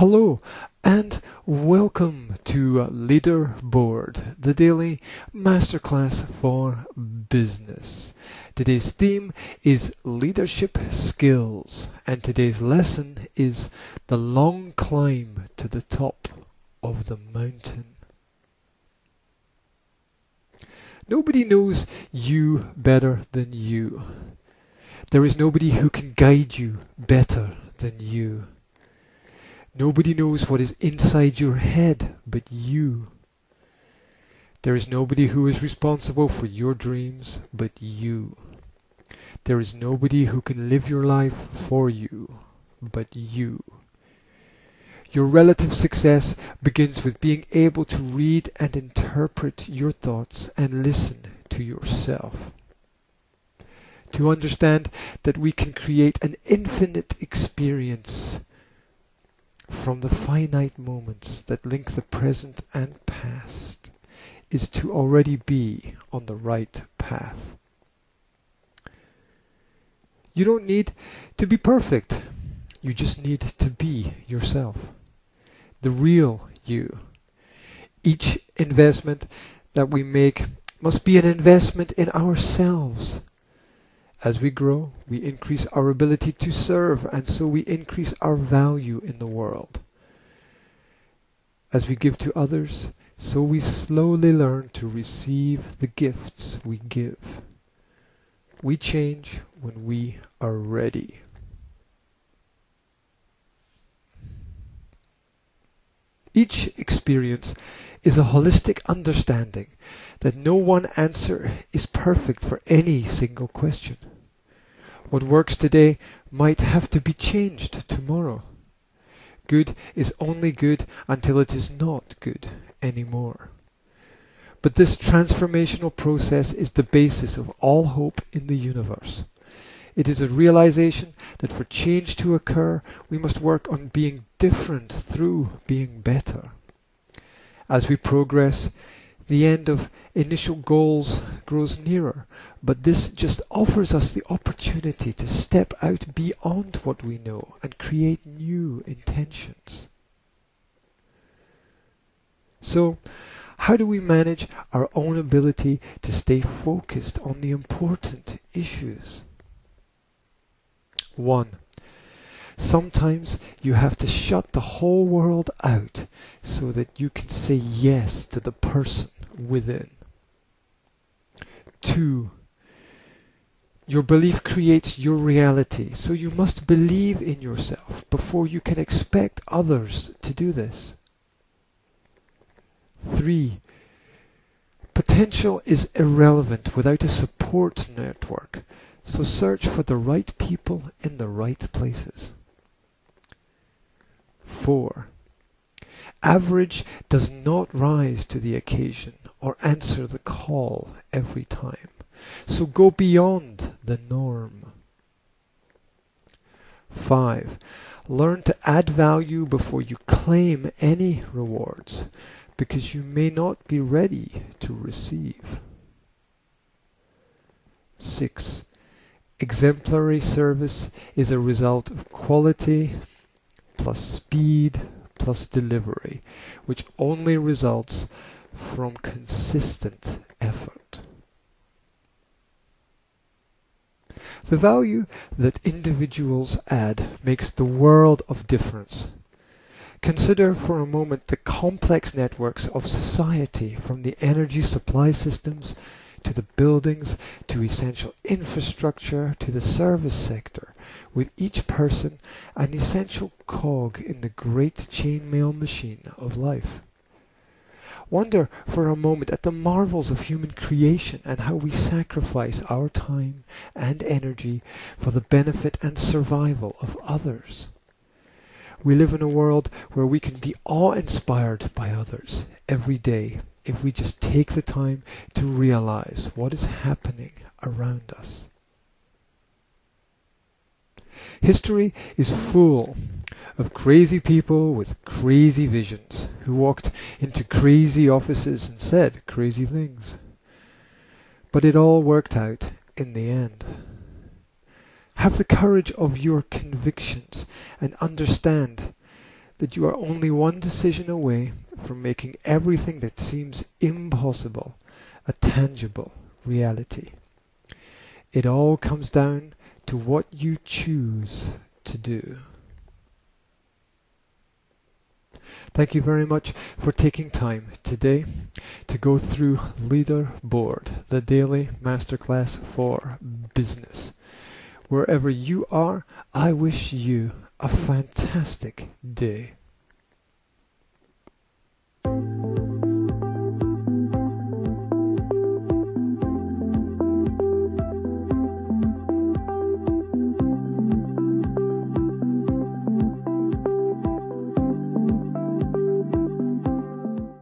Hello and welcome to uh, Leaderboard, the daily masterclass for business. Today's theme is leadership skills, and today's lesson is the long climb to the top of the mountain. Nobody knows you better than you. There is nobody who can guide you better than you. Nobody knows what is inside your head but you. There is nobody who is responsible for your dreams but you. There is nobody who can live your life for you but you. Your relative success begins with being able to read and interpret your thoughts and listen to yourself. To understand that we can create an infinite experience from the finite moments that link the present and past is to already be on the right path. You don't need to be perfect. You just need to be yourself. The real you. Each investment that we make must be an investment in ourselves as we grow, we increase our ability to serve, and so we increase our value in the world. As we give to others, so we slowly learn to receive the gifts we give. We change when we are ready. Each experience is a holistic understanding that no one answer is perfect for any single question. What works today might have to be changed tomorrow. Good is only good until it is not good anymore. But this transformational process is the basis of all hope in the universe. It is a realization that for change to occur, we must work on being different through being better. As we progress, the end of initial goals grows nearer, but this just offers us the opportunity to step out beyond what we know and create new intentions. So, how do we manage our own ability to stay focused on the important issues? 1. Sometimes you have to shut the whole world out so that you can say yes to the person within. 2. Your belief creates your reality, so you must believe in yourself before you can expect others to do this. 3. Potential is irrelevant without a support network, so search for the right people in the right places. 4. Average does not rise to the occasion or answer the call every time. So go beyond the norm. 5. Learn to add value before you claim any rewards, because you may not be ready to receive. 6. Exemplary service is a result of quality plus speed plus delivery, which only results from consistent effort. The value that individuals add makes the world of difference. Consider for a moment the complex networks of society from the energy supply systems to the buildings to essential infrastructure to the service sector, with each person an essential cog in the great chainmail machine of life. Wonder for a moment at the marvels of human creation and how we sacrifice our time and energy for the benefit and survival of others. We live in a world where we can be awe-inspired by others every day if we just take the time to realize what is happening around us. History is full of crazy people with crazy visions who walked into crazy offices and said crazy things. But it all worked out in the end. Have the courage of your convictions and understand that you are only one decision away from making everything that seems impossible a tangible reality. It all comes down to what you choose to do. Thank you very much for taking time today to go through Leaderboard, the daily masterclass for business. Wherever you are, I wish you a fantastic day.